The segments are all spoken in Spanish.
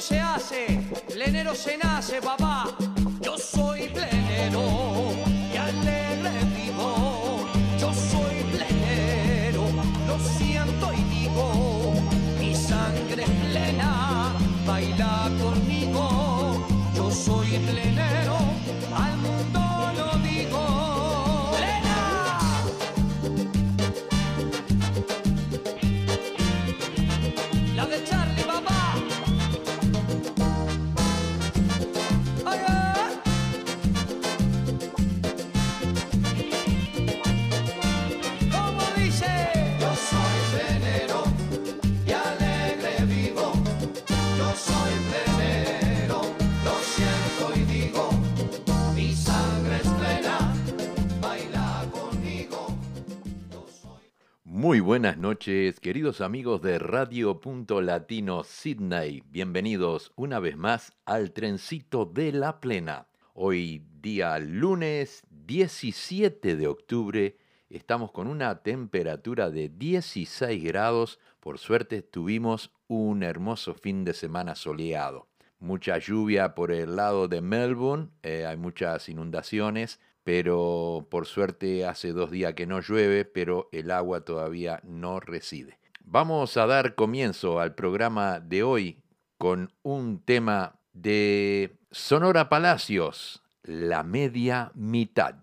se hace, plenero se nace, papá. Yo soy plenero y alegre vivo. Yo soy plenero, lo siento y digo, mi sangre es plena, baila conmigo. Yo soy plenero, Muy buenas noches, queridos amigos de Radio Punto Latino Sydney. Bienvenidos una vez más al trencito de la plena. Hoy día lunes 17 de octubre estamos con una temperatura de 16 grados. Por suerte tuvimos un hermoso fin de semana soleado. Mucha lluvia por el lado de Melbourne, eh, hay muchas inundaciones, pero por suerte hace dos días que no llueve, pero el agua todavía no reside. Vamos a dar comienzo al programa de hoy con un tema de Sonora Palacios, La Media Mitad.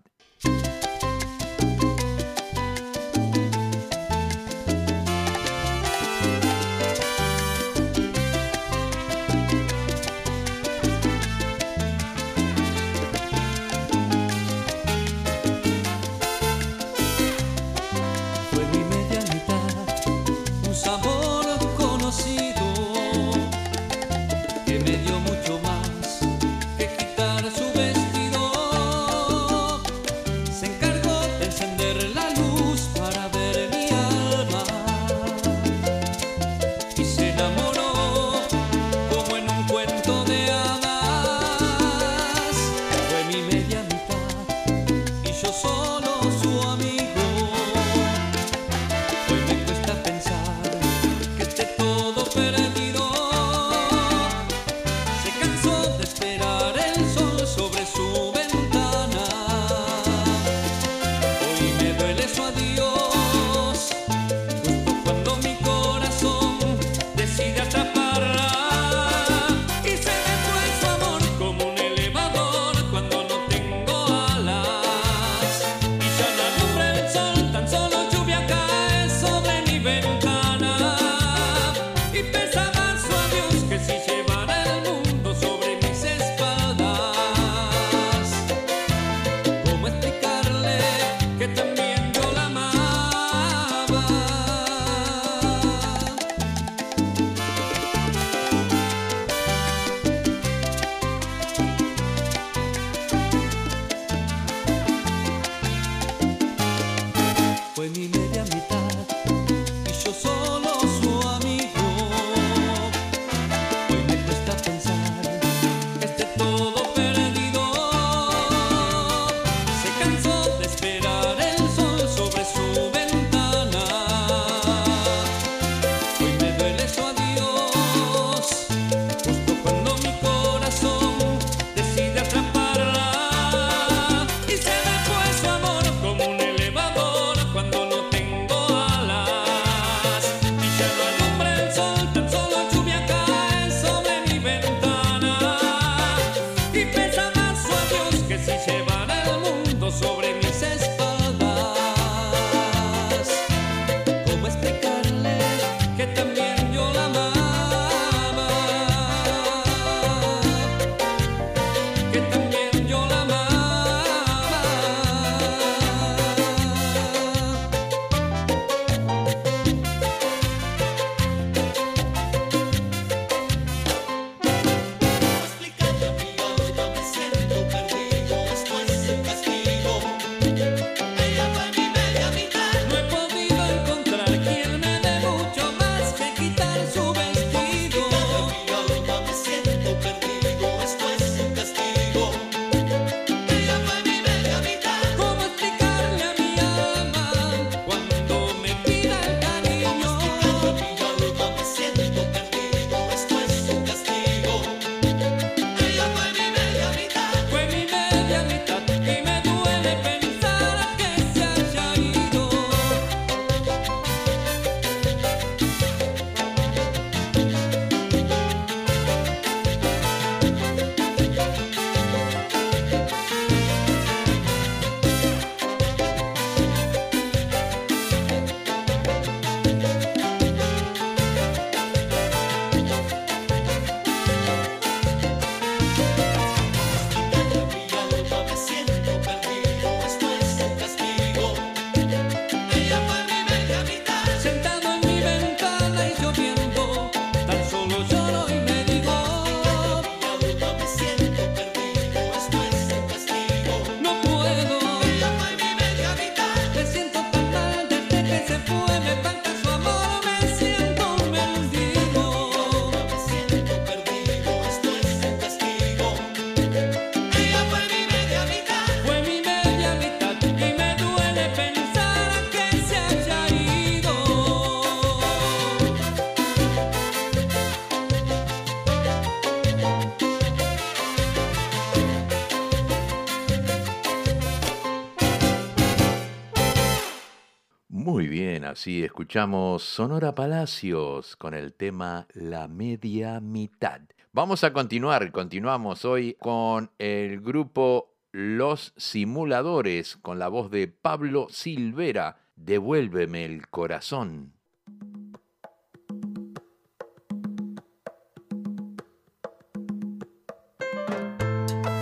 Así escuchamos Sonora Palacios con el tema La media mitad. Vamos a continuar, continuamos hoy con el grupo Los Simuladores, con la voz de Pablo Silvera, Devuélveme el corazón.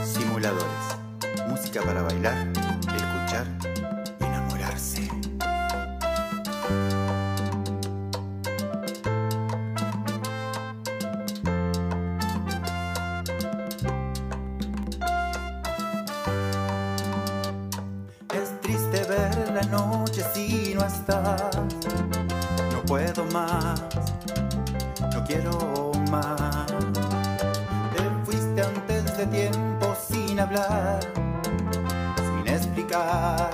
Simuladores, música para bailar, quiero más. Te fuiste antes de tiempo sin hablar, sin explicar,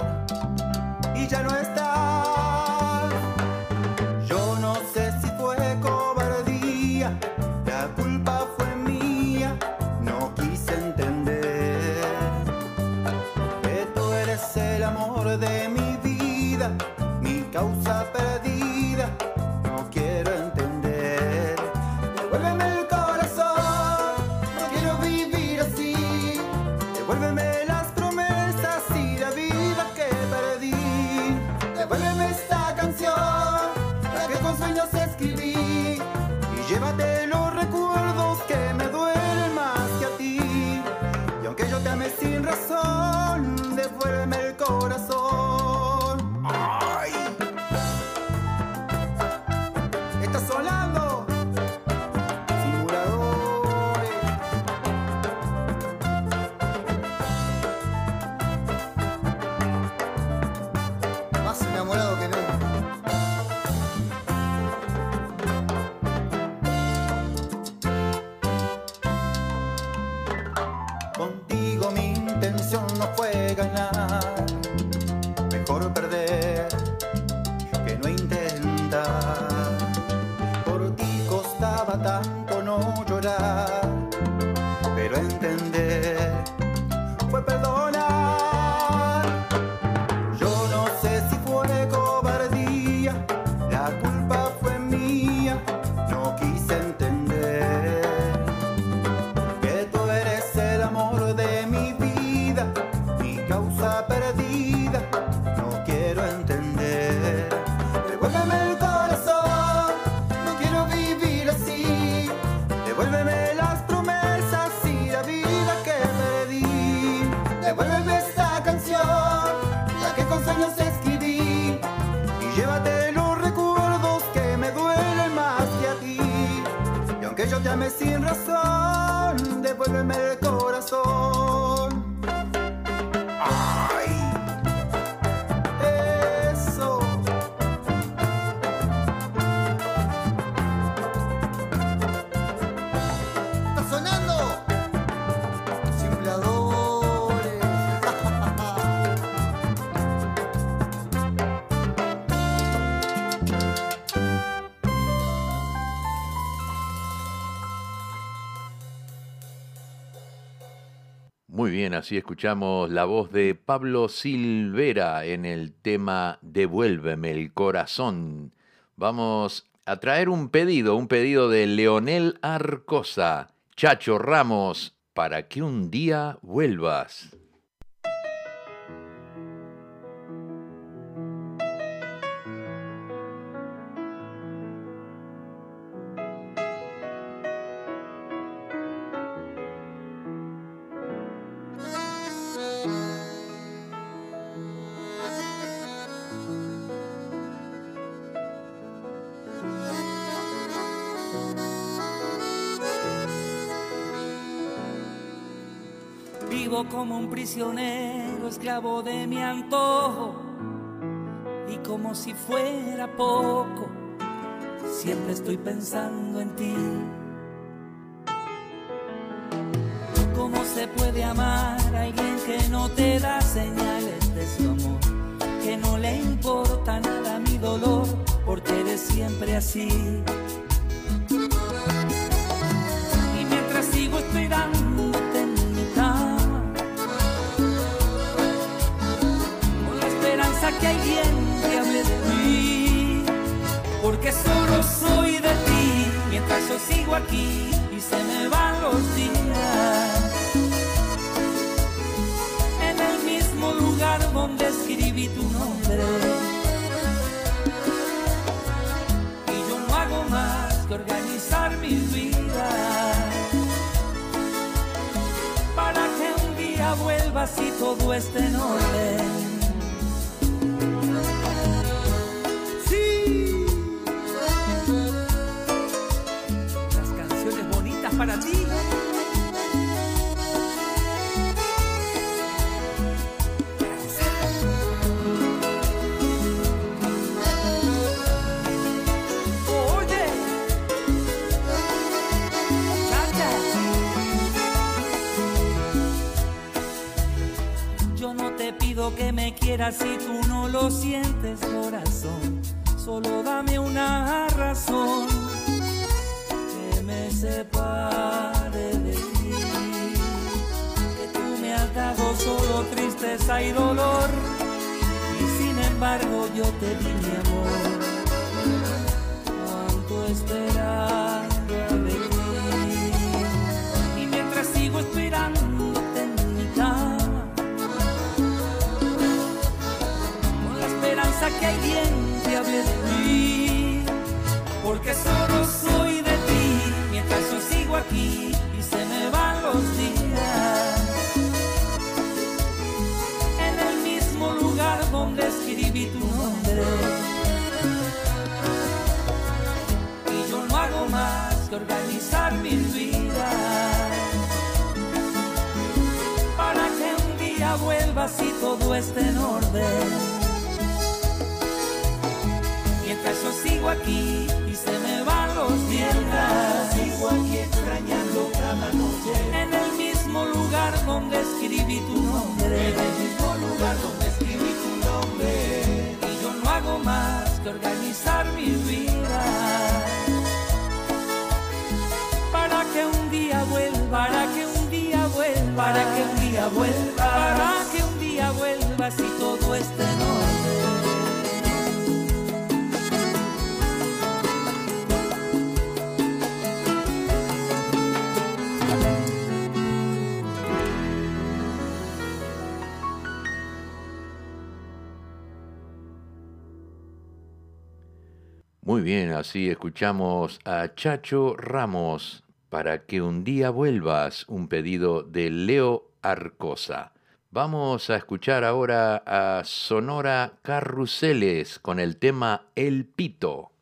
sin razón, devuélveme el Muy bien, así escuchamos la voz de Pablo Silvera en el tema Devuélveme el corazón. Vamos a traer un pedido, un pedido de Leonel Arcosa, Chacho Ramos, para que un día vuelvas. Prisionero, esclavo de mi antojo. Y como si fuera poco, siempre estoy pensando en ti. ¿Cómo se puede amar a alguien que no te da señales de su amor? Que no le importa nada mi dolor, porque eres siempre así. Yo sigo aquí y se me van los días. En el mismo lugar donde escribí tu nombre. Y yo no hago más que organizar mi vida. Para que un día vuelvas y todo esté en orden. Si tú no lo sientes, corazón. Solo dame una razón que me separe de ti. Que tú me has dado solo tristeza y dolor. Y sin embargo yo te di mi amor. Porque solo soy de ti, mientras yo sigo aquí y se me van los días. En el mismo lugar donde escribí tu nombre. Y yo no hago más que organizar mi vida para que un día vuelvas y todo esté en orden. Mientras yo sigo aquí y se me van los días, sigo aquí extrañando cada noche. En el mismo lugar donde escribí tu nombre, en el mismo lugar donde escribí tu nombre. Y yo no hago más que organizar mi vida. Para que un día vuelva, para que un día vuelva, para que un día vuelva, para que un día vuelva si todo Bien, así escuchamos a Chacho Ramos para que un día vuelvas, un pedido de Leo Arcosa. Vamos a escuchar ahora a Sonora Carruseles con el tema El Pito.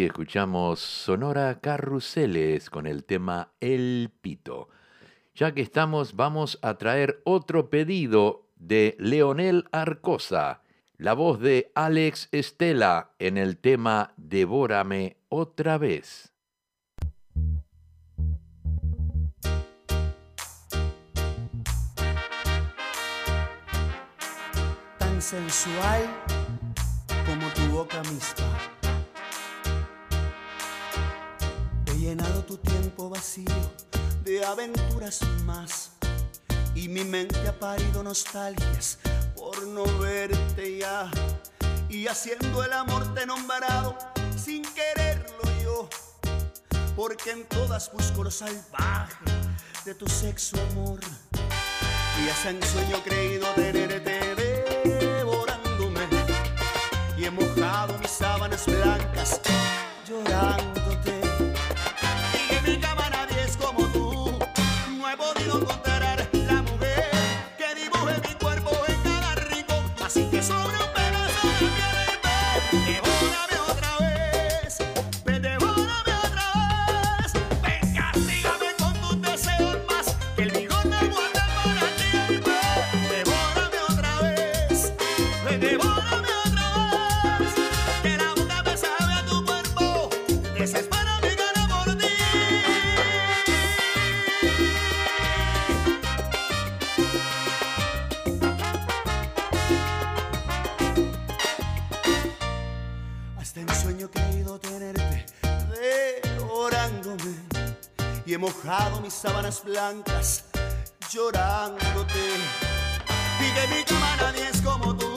Escuchamos Sonora Carruseles con el tema El Pito. Ya que estamos, vamos a traer otro pedido de Leonel Arcosa, la voz de Alex Estela en el tema Devórame otra vez. Tan sensual como tu boca misma llenado tu tiempo vacío de aventuras más. Y mi mente ha parido nostalgias por no verte ya. Y haciendo el amor te he nombrado sin quererlo yo. Porque en todas busco lo salvaje de tu sexo amor. Y hasta en sueño creído tenerte devorándome. Y he mojado mis sábanas blancas llorándote. Mis sábanas blancas llorándote. Y que mi nadie es como tú.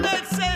Let's say.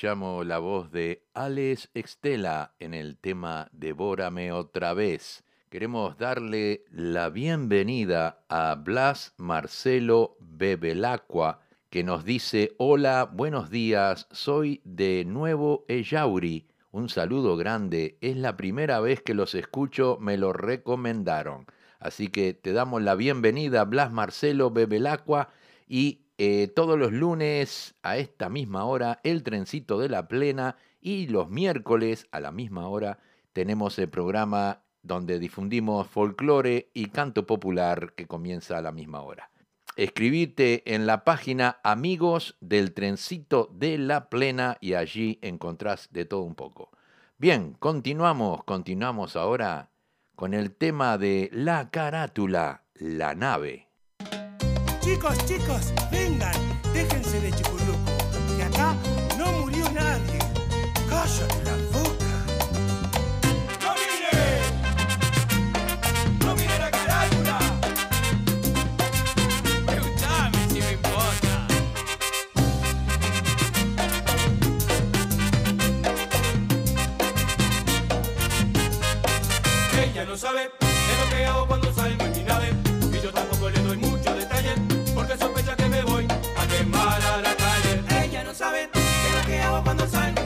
Escuchamos la voz de Alex Extela en el tema Devórame otra vez, Queremos darle la bienvenida a Blas Marcelo Bebelacqua, que nos dice, hola, buenos días, soy de Nuevo Ellauri. Un saludo grande, es la primera vez que los escucho, me lo recomendaron. Así que te damos la bienvenida, Blas Marcelo Bebelacqua, y eh, todos los lunes a esta misma hora, el trencito de la plena, y los miércoles a la misma hora tenemos el programa donde difundimos folclore y canto popular que comienza a la misma hora. Escribite en la página Amigos del Trencito de la Plena y allí encontrás de todo un poco. Bien, continuamos, continuamos ahora con el tema de la carátula, la nave. Chicos, chicos, vengan, déjense de chicurruco, que acá no murió nadie. Cállate la boca. ¡No mire! ¡No mire la carátula! Preguntame si me importa. Ella no sabe de lo que hago cuando que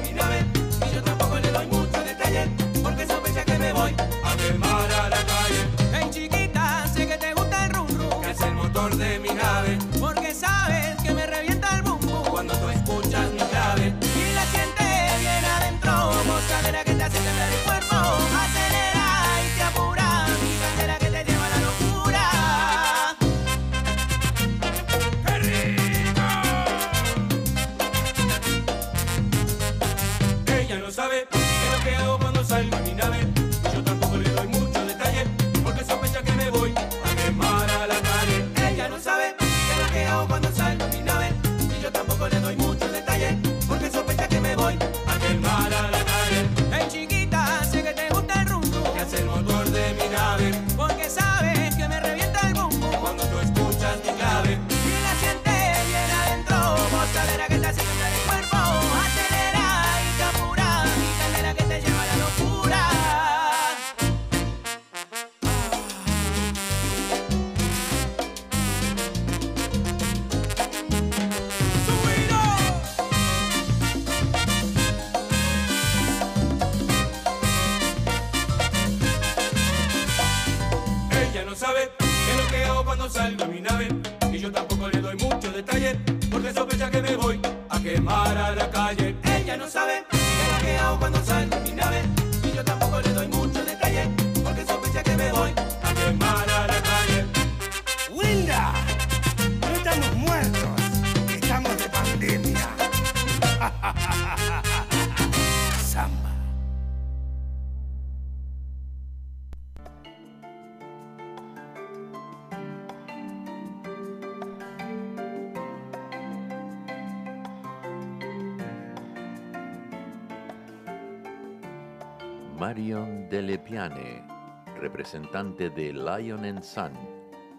representante de Lion Sun,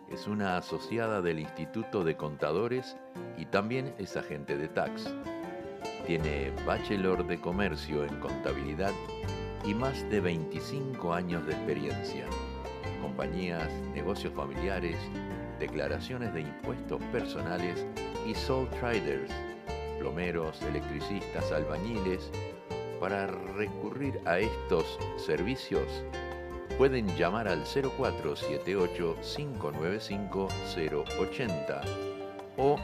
es una asociada del Instituto de Contadores y también es agente de tax. Tiene bachelor de comercio en contabilidad y más de 25 años de experiencia. Compañías, negocios familiares, declaraciones de impuestos personales y sole traders, plomeros, electricistas, albañiles. Para recurrir a estos servicios, pueden llamar al 0478-595-080 o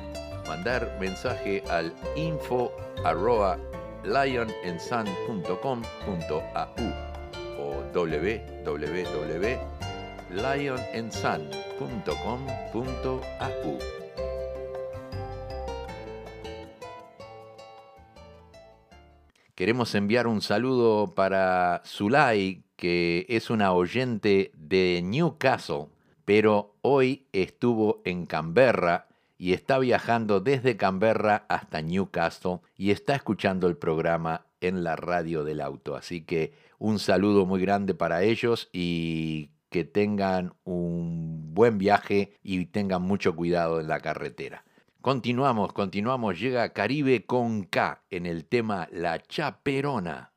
mandar mensaje al info arroba lionandsun.com.au o www.lionandsun.com.au. Queremos enviar un saludo para Zulay, que es una oyente de Newcastle, pero hoy estuvo en Canberra y está viajando desde Canberra hasta Newcastle y está escuchando el programa en la radio del auto. Así que un saludo muy grande para ellos y que tengan un buen viaje y tengan mucho cuidado en la carretera. Continuamos, continuamos. Llega Caribe con K en el tema La Chaperona.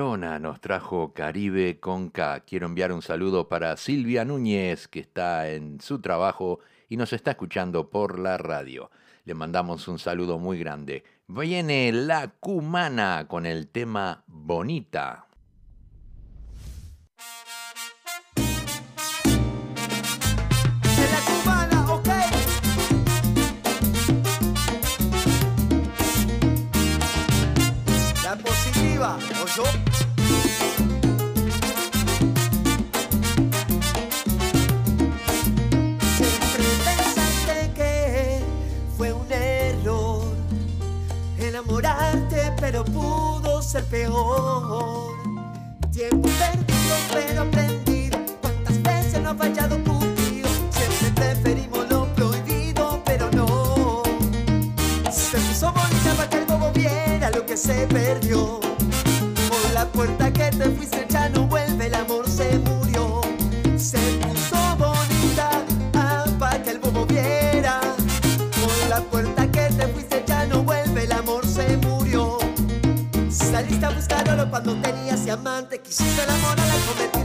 Nos trajo Caribe con K. Quiero enviar un saludo para Silvia Núñez, que está en su trabajo y nos está escuchando por la radio. Le mandamos un saludo muy grande. Viene la Cumana con el tema Bonita. la positiva o yo enamorarte, pero pudo ser peor. Tiempo perdido, pero aprendido. ¿Cuántas veces no ha fallado tu tío? Siempre preferimos lo prohibido, pero no. Se puso bonita para que el bobo viera lo que se perdió. Por la puerta que te fuiste ya no vuelve, el amor se murió. saliste a buscar oro cuando tenías diamante. Quisiste enamorar al cometer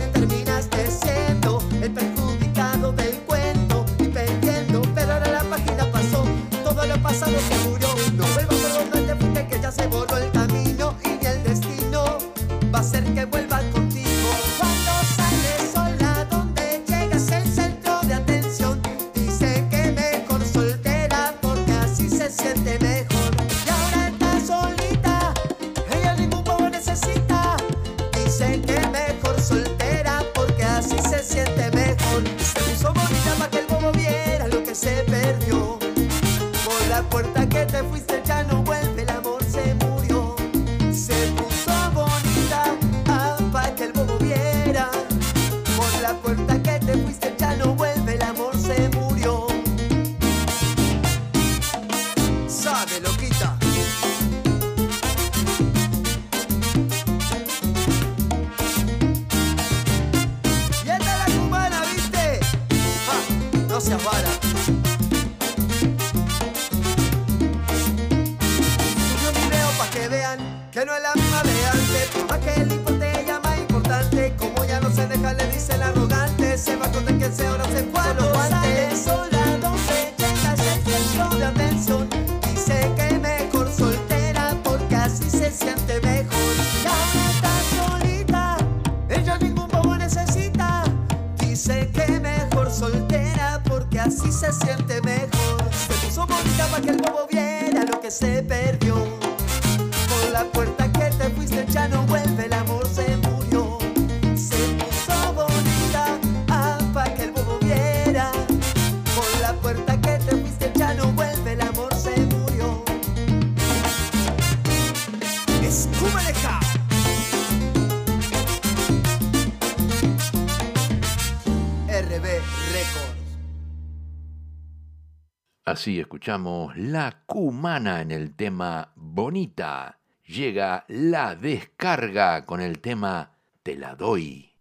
así escuchamos La Cumana en el tema Bonita. Llega La Descarga con el tema Te la doy.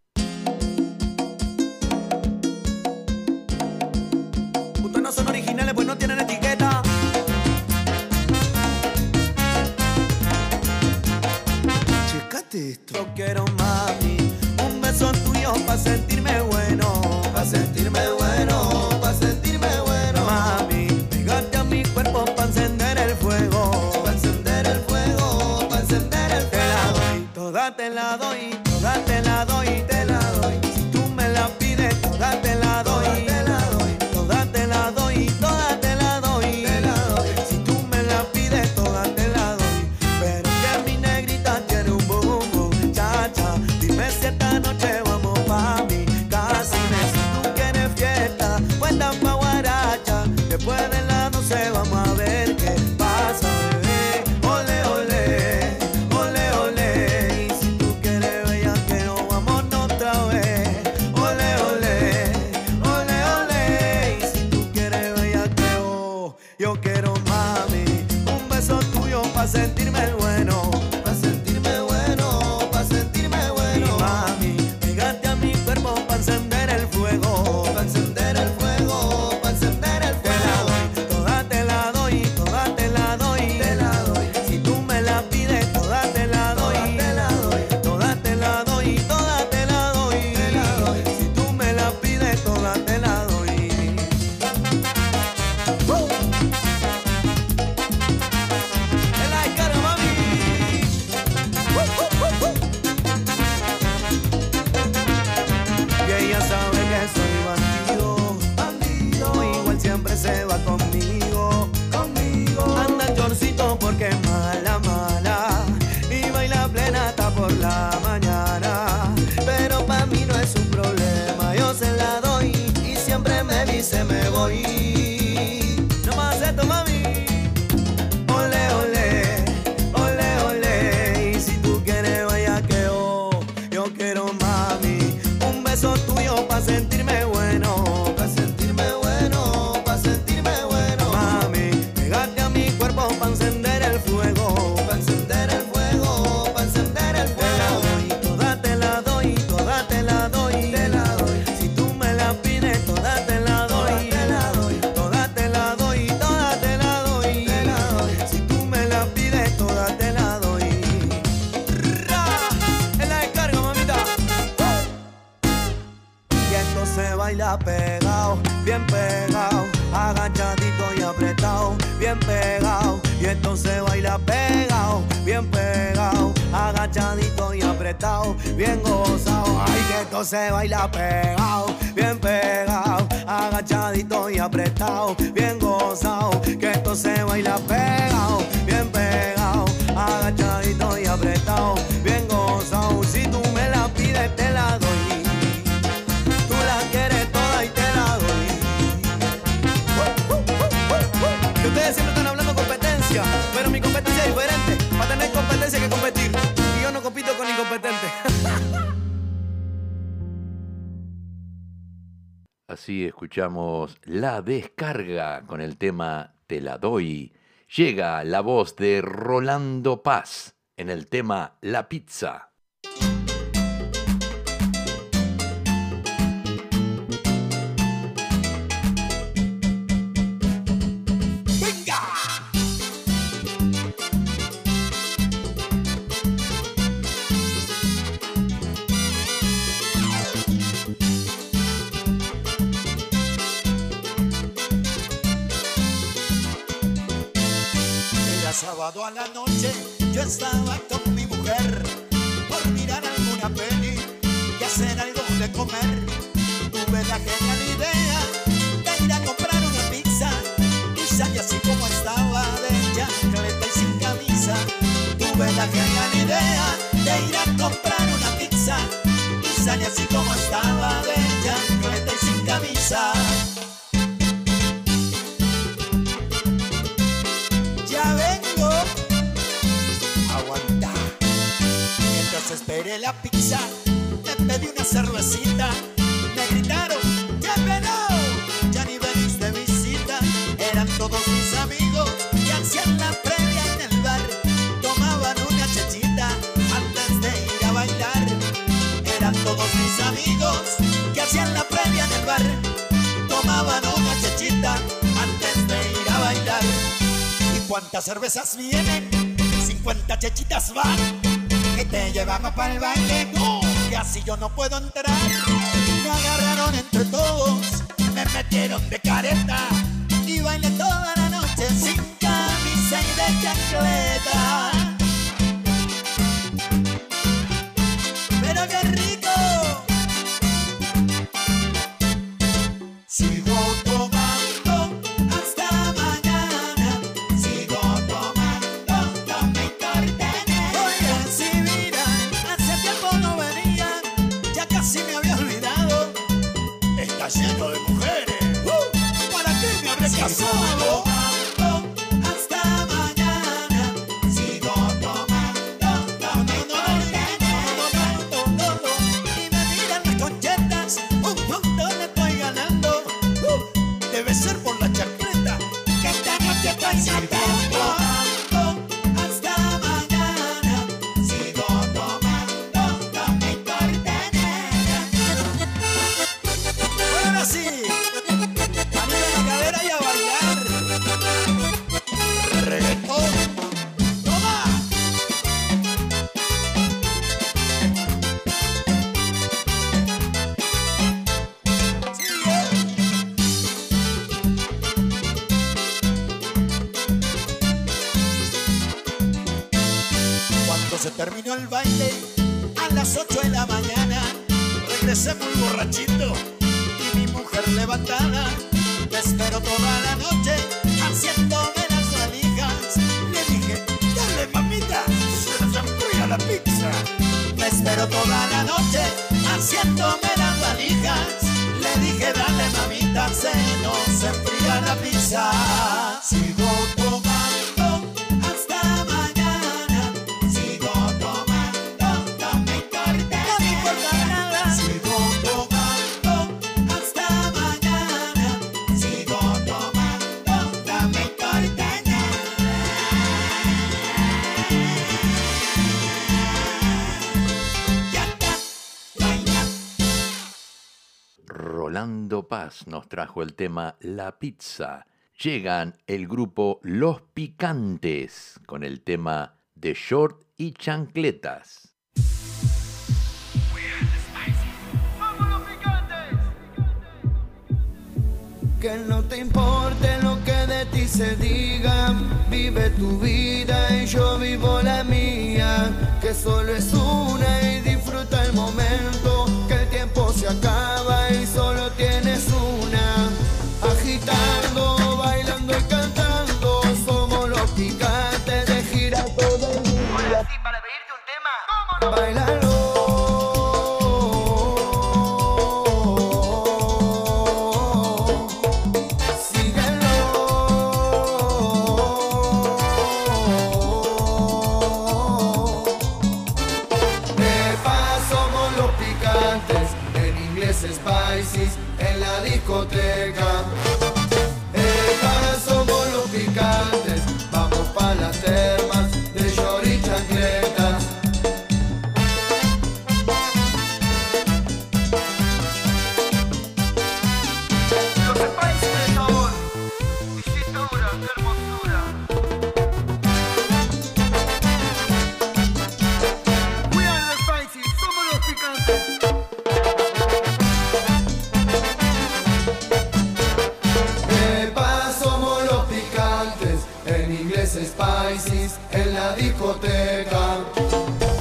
Ustedes no son originales pues no tienen etiqueta. Checate esto. Yo quiero te la doy. pero mami, un beso tuyo para sentirme papel. Así escuchamos La Descarga con el tema Te la doy. Llega la voz de Rolando Paz en el tema La Pizza. Estaba con mi mujer por mirar alguna peli y hacer algo de comer. Tuve la genial idea de ir a comprar una pizza y salí así como estaba de chancleta y sin camisa. Tuve la genial idea de ir a comprar una pizza y salí así como estaba de chancleta y sin camisa. Esperé la pizza, me pedí una cervecita. Me gritaron, ¡Llévelo! Ya ni venís de visita. Eran todos mis amigos que hacían la previa en el bar. Tomaban una chechita antes de ir a bailar. Eran todos mis amigos que hacían la previa en el bar. Tomaban una chechita antes de ir a bailar. ¿Y cuántas cervezas vienen? 50 chechitas van. Que te llevamos para el baile. Que así yo no puedo entrar. Me agarraron entre todos, me metieron de careta. Y bailé toda la noche sin camisa y de chancleta. Me pizza. Sigo tomando hasta mañana. Sigo tomando, no me corten. No me importa nada. Sigo tomando hasta mañana. Sigo tomando, no me corten. Ya está, baila. Rolando Paz nos trajo el tema La Pizza. Llegan el grupo Los Picantes con el tema de short y chancletas. Que no te importe lo que de ti se diga, vive tu vida y yo vivo la mía, que solo es una y disfruta el momento, que el tiempo se acaba y solo tienes una, agitando, tema, paisis en la discoteca.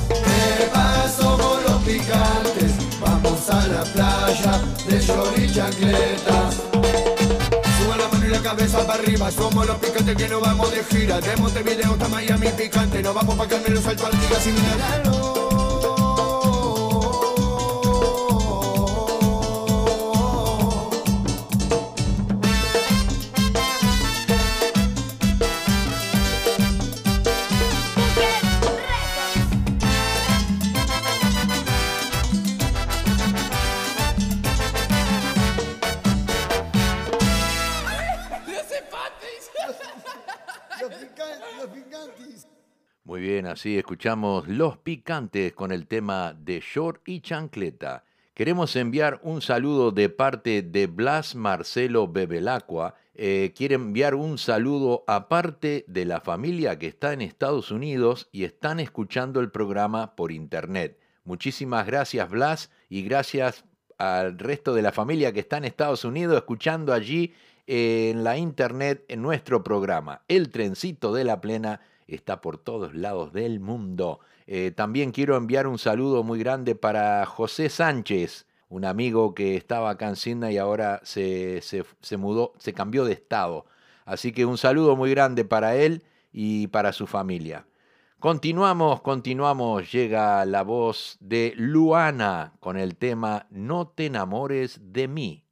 ¿Qué pasó con los picantes? Vamos a la playa de short y chancletas. Sube la mano y la cabeza para arriba, somos los picantes que nos vamos de gira. De Montevideo hasta Miami picante, nos vamos pa' Carmelo, Salto Artigas y Mineralo. Los así escuchamos Los Picantes con el tema de Short y Chancleta. Queremos enviar un saludo de parte de Blas Marcelo Bebelacqua. Eh, quiere enviar un saludo aparte de la familia que está en Estados Unidos y están escuchando el programa por internet. Muchísimas gracias Blas y gracias al resto de la familia que está en Estados Unidos escuchando allí en la internet en nuestro programa. El trencito de la plena está por todos lados del mundo. Eh, también quiero enviar un saludo muy grande para José Sánchez, un amigo que estaba acá en Sydney y ahora se, se- se mudó, se cambió de estado. Así que un saludo muy grande para él y para su familia. Continuamos, continuamos. Llega la voz de Luana con el tema No te enamores de mí.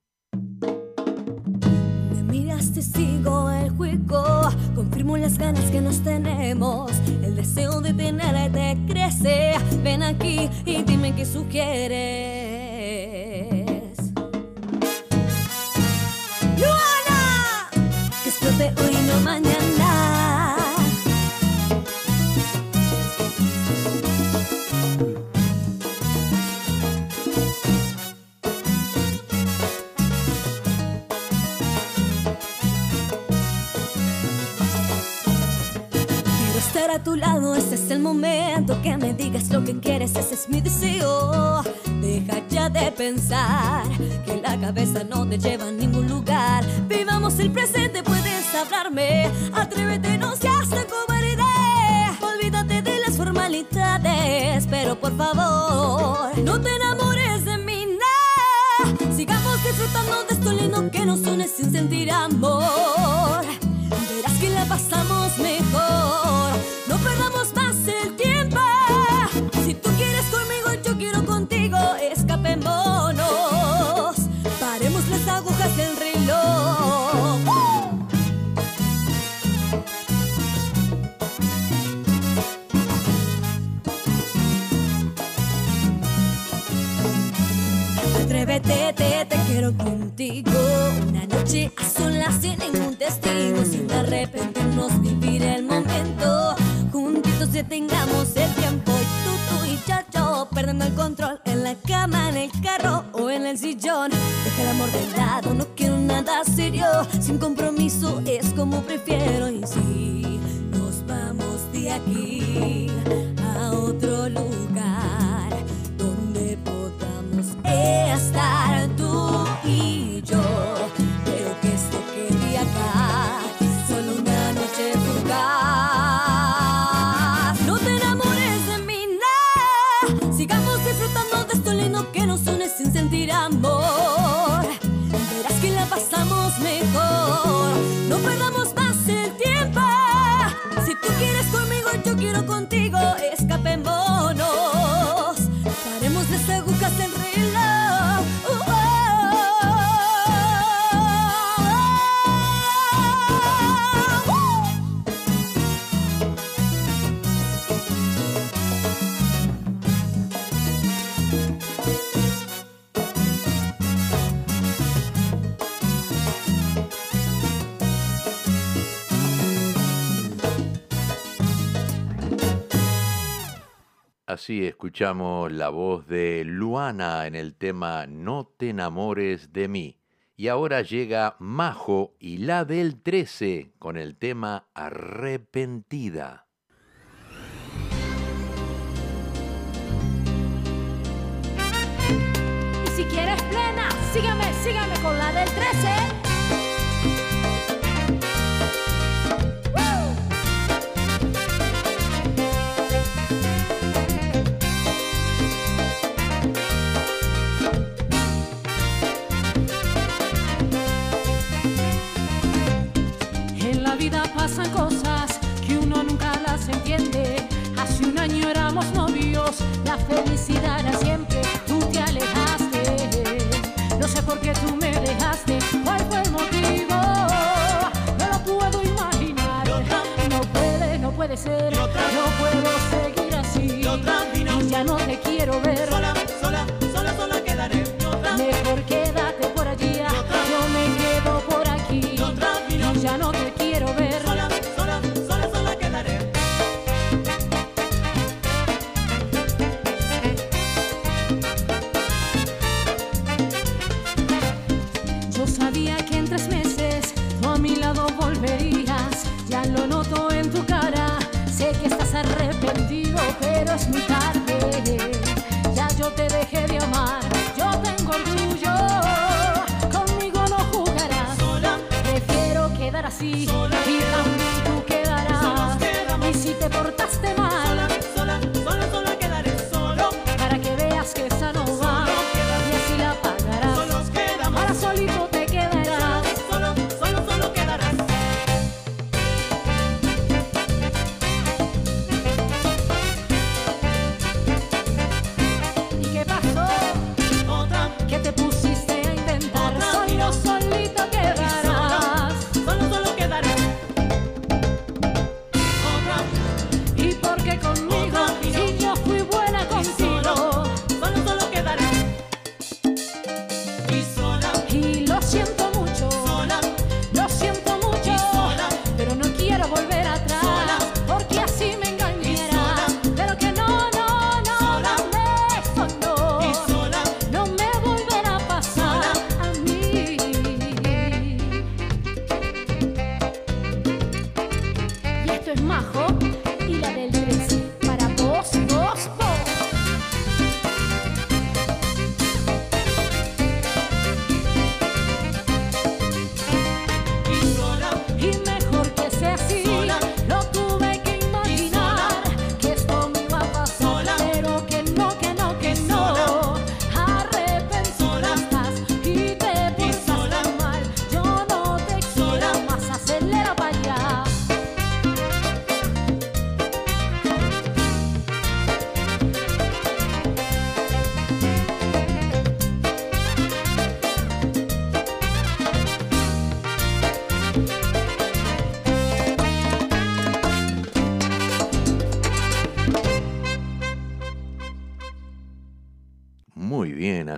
Me miras, te sigo el juego, confirmo las ganas que nos tenemos. El deseo de tenerte crece. Ven aquí y dime qué sugieres. ¡Luana! Que explote hoy, no mañana. Momento que me digas lo que quieres, ese es mi deseo. Deja ya de pensar que la cabeza no te lleva a ningún lugar. Vivamos el presente, puedes hablarme. Atrévete, no seas tan cobarde. Olvídate de las formalidades, pero por favor, no te enamores de mí, no. Sigamos disfrutando de esto lindo que nos une sin sentir amor. Verás que la pasamos Detengamos el tiempo. Y tú, tú y yo, yo, perdiendo el control en la cama, en el carro o en el sillón. Deja el amor de lado, no quiero nada serio. Sin compromiso es como prefiero. Y si nos vamos de aquí Así escuchamos la voz de Luana en el tema No te enamores de mí. Y ahora llega Majo y la del 13 con el tema Arrepentida. Y si quieres plena, sígame, sígame con la del 13. Pasan cosas que uno nunca las entiende. Hace un año éramos novios, la felicidad era siempre, tú te alejaste. No sé por qué tú me dejaste, cuál fue el motivo. No lo puedo imaginar. No puede, no puede ser. No puedo seguir así. Y ya no te quiero ver. Que en tres meses tú a mi lado volverías. Ya lo noto en tu cara. Sé que estás arrepentido, pero es muy tarde. Ya yo te dejé de amar. Yo tengo orgullo. Conmigo no jugarás. Prefiero quedar así.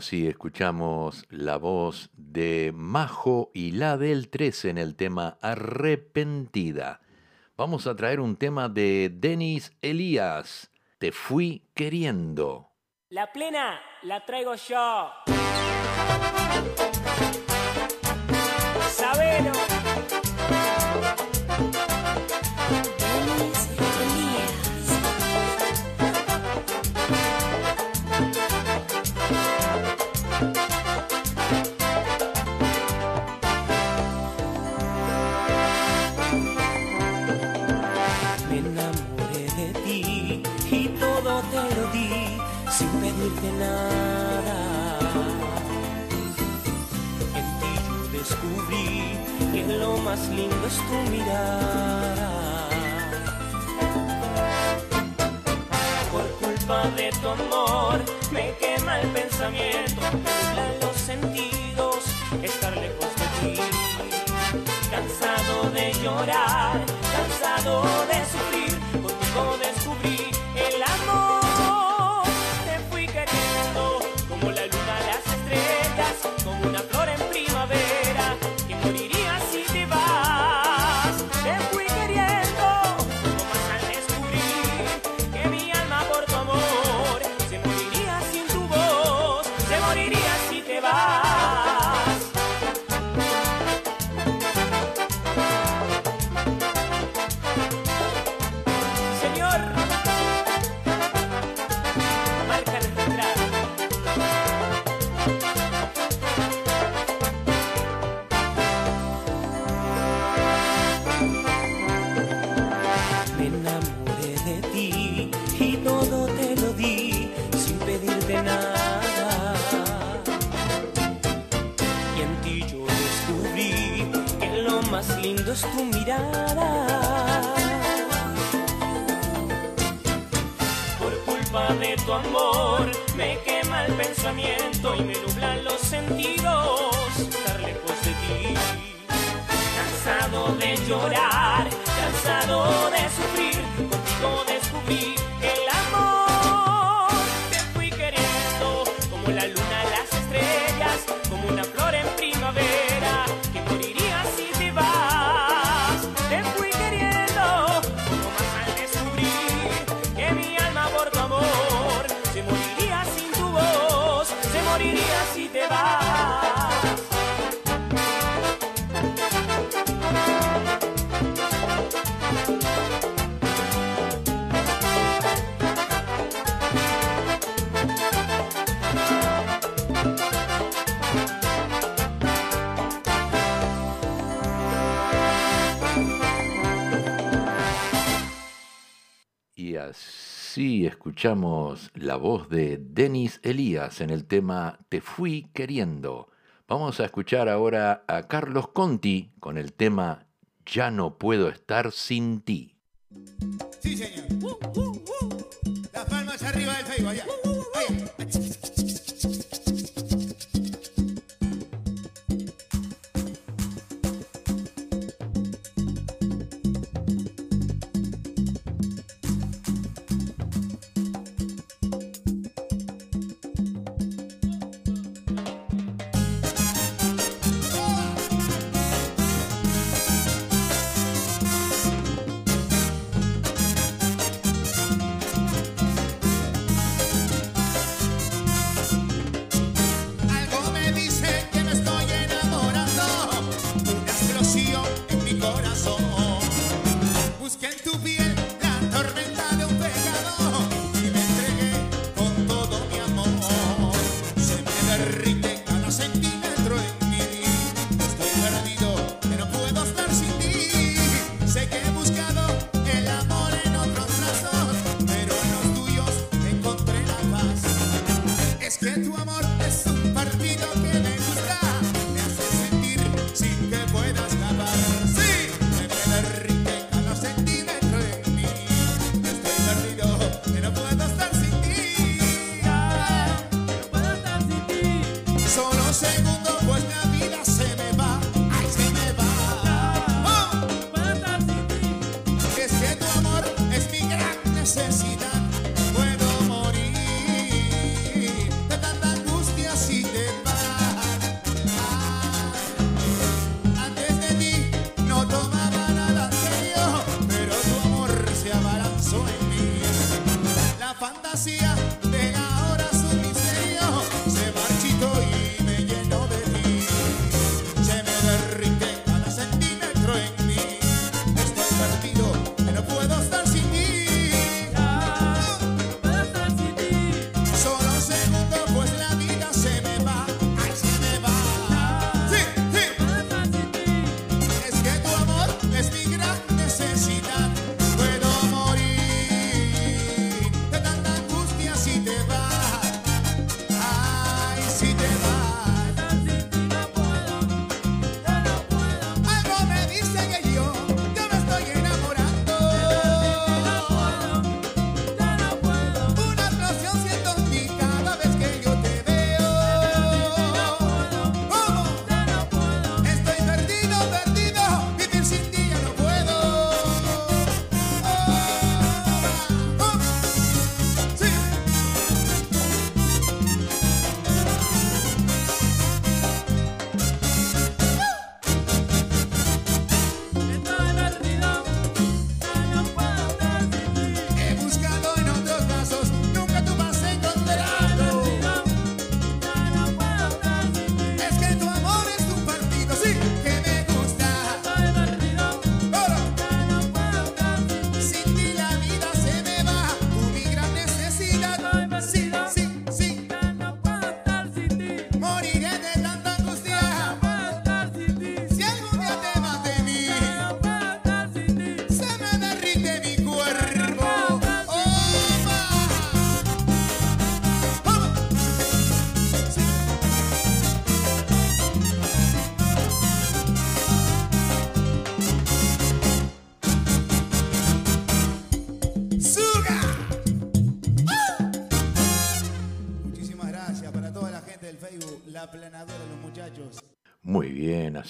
Así escuchamos la voz de Majo y la del 13 en el tema Arrepentida. Vamos a traer un tema de Denis Elías, Te fui queriendo. La plena la traigo yo. Lo más lindo es tu mirada. Por culpa de tu amor me quema el pensamiento, me los sentidos, estar lejos de ti. Cansado de llorar, escuchamos la voz de Denis Elías en el tema Te fui queriendo. Vamos a escuchar ahora a Carlos Conti con el tema Ya no puedo estar sin ti. Sí, señor. Uh, uh, uh. Las palmas arriba del Facebook, allá.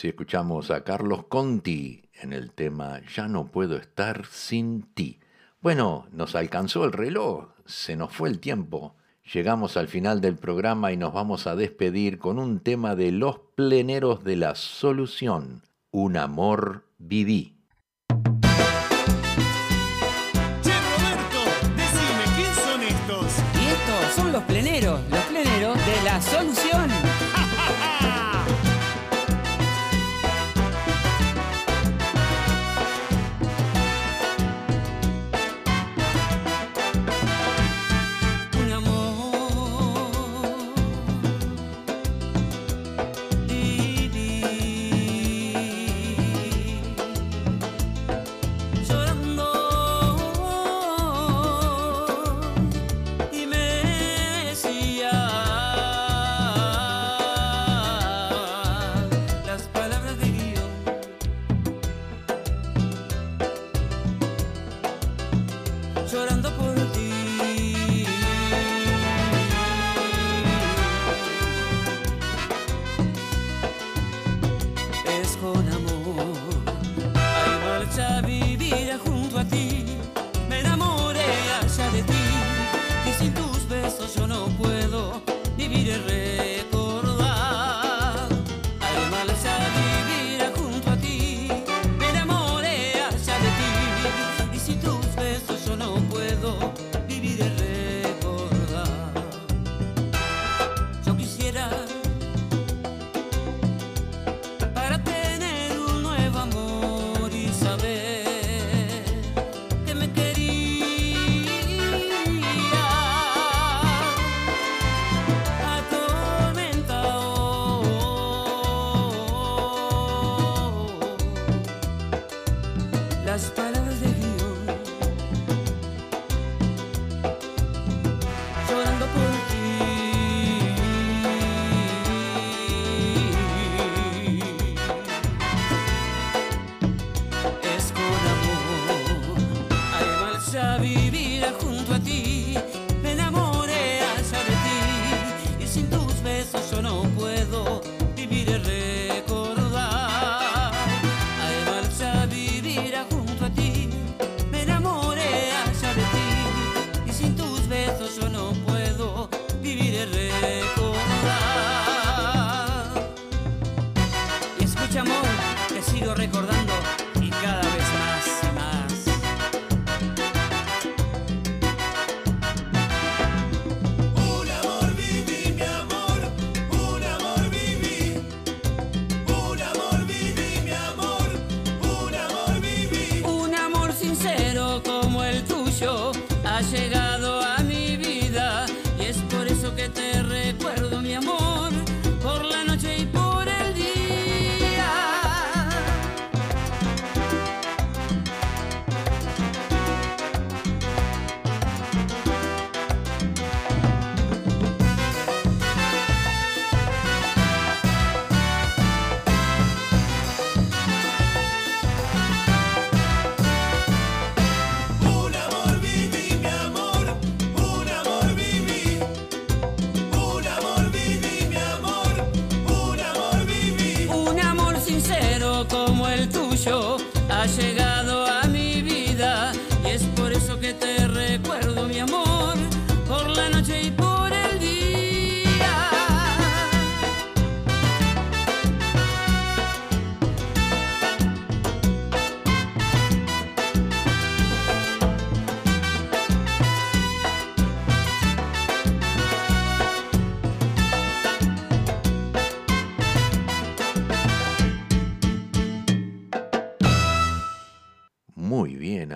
y escuchamos a Carlos Conti en el tema Ya no puedo estar sin ti. Bueno, nos alcanzó el reloj, se nos fue el tiempo. Llegamos al final del programa y nos vamos a despedir con un tema de los pleneros de la solución, Un amor viví. Roberto, decime, ¿quién son estos? Y estos son los pleneros, los pleneros de la solución.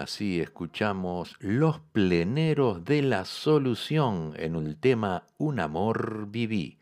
Así escuchamos Los pleneros de la solución en el tema Un amor viví.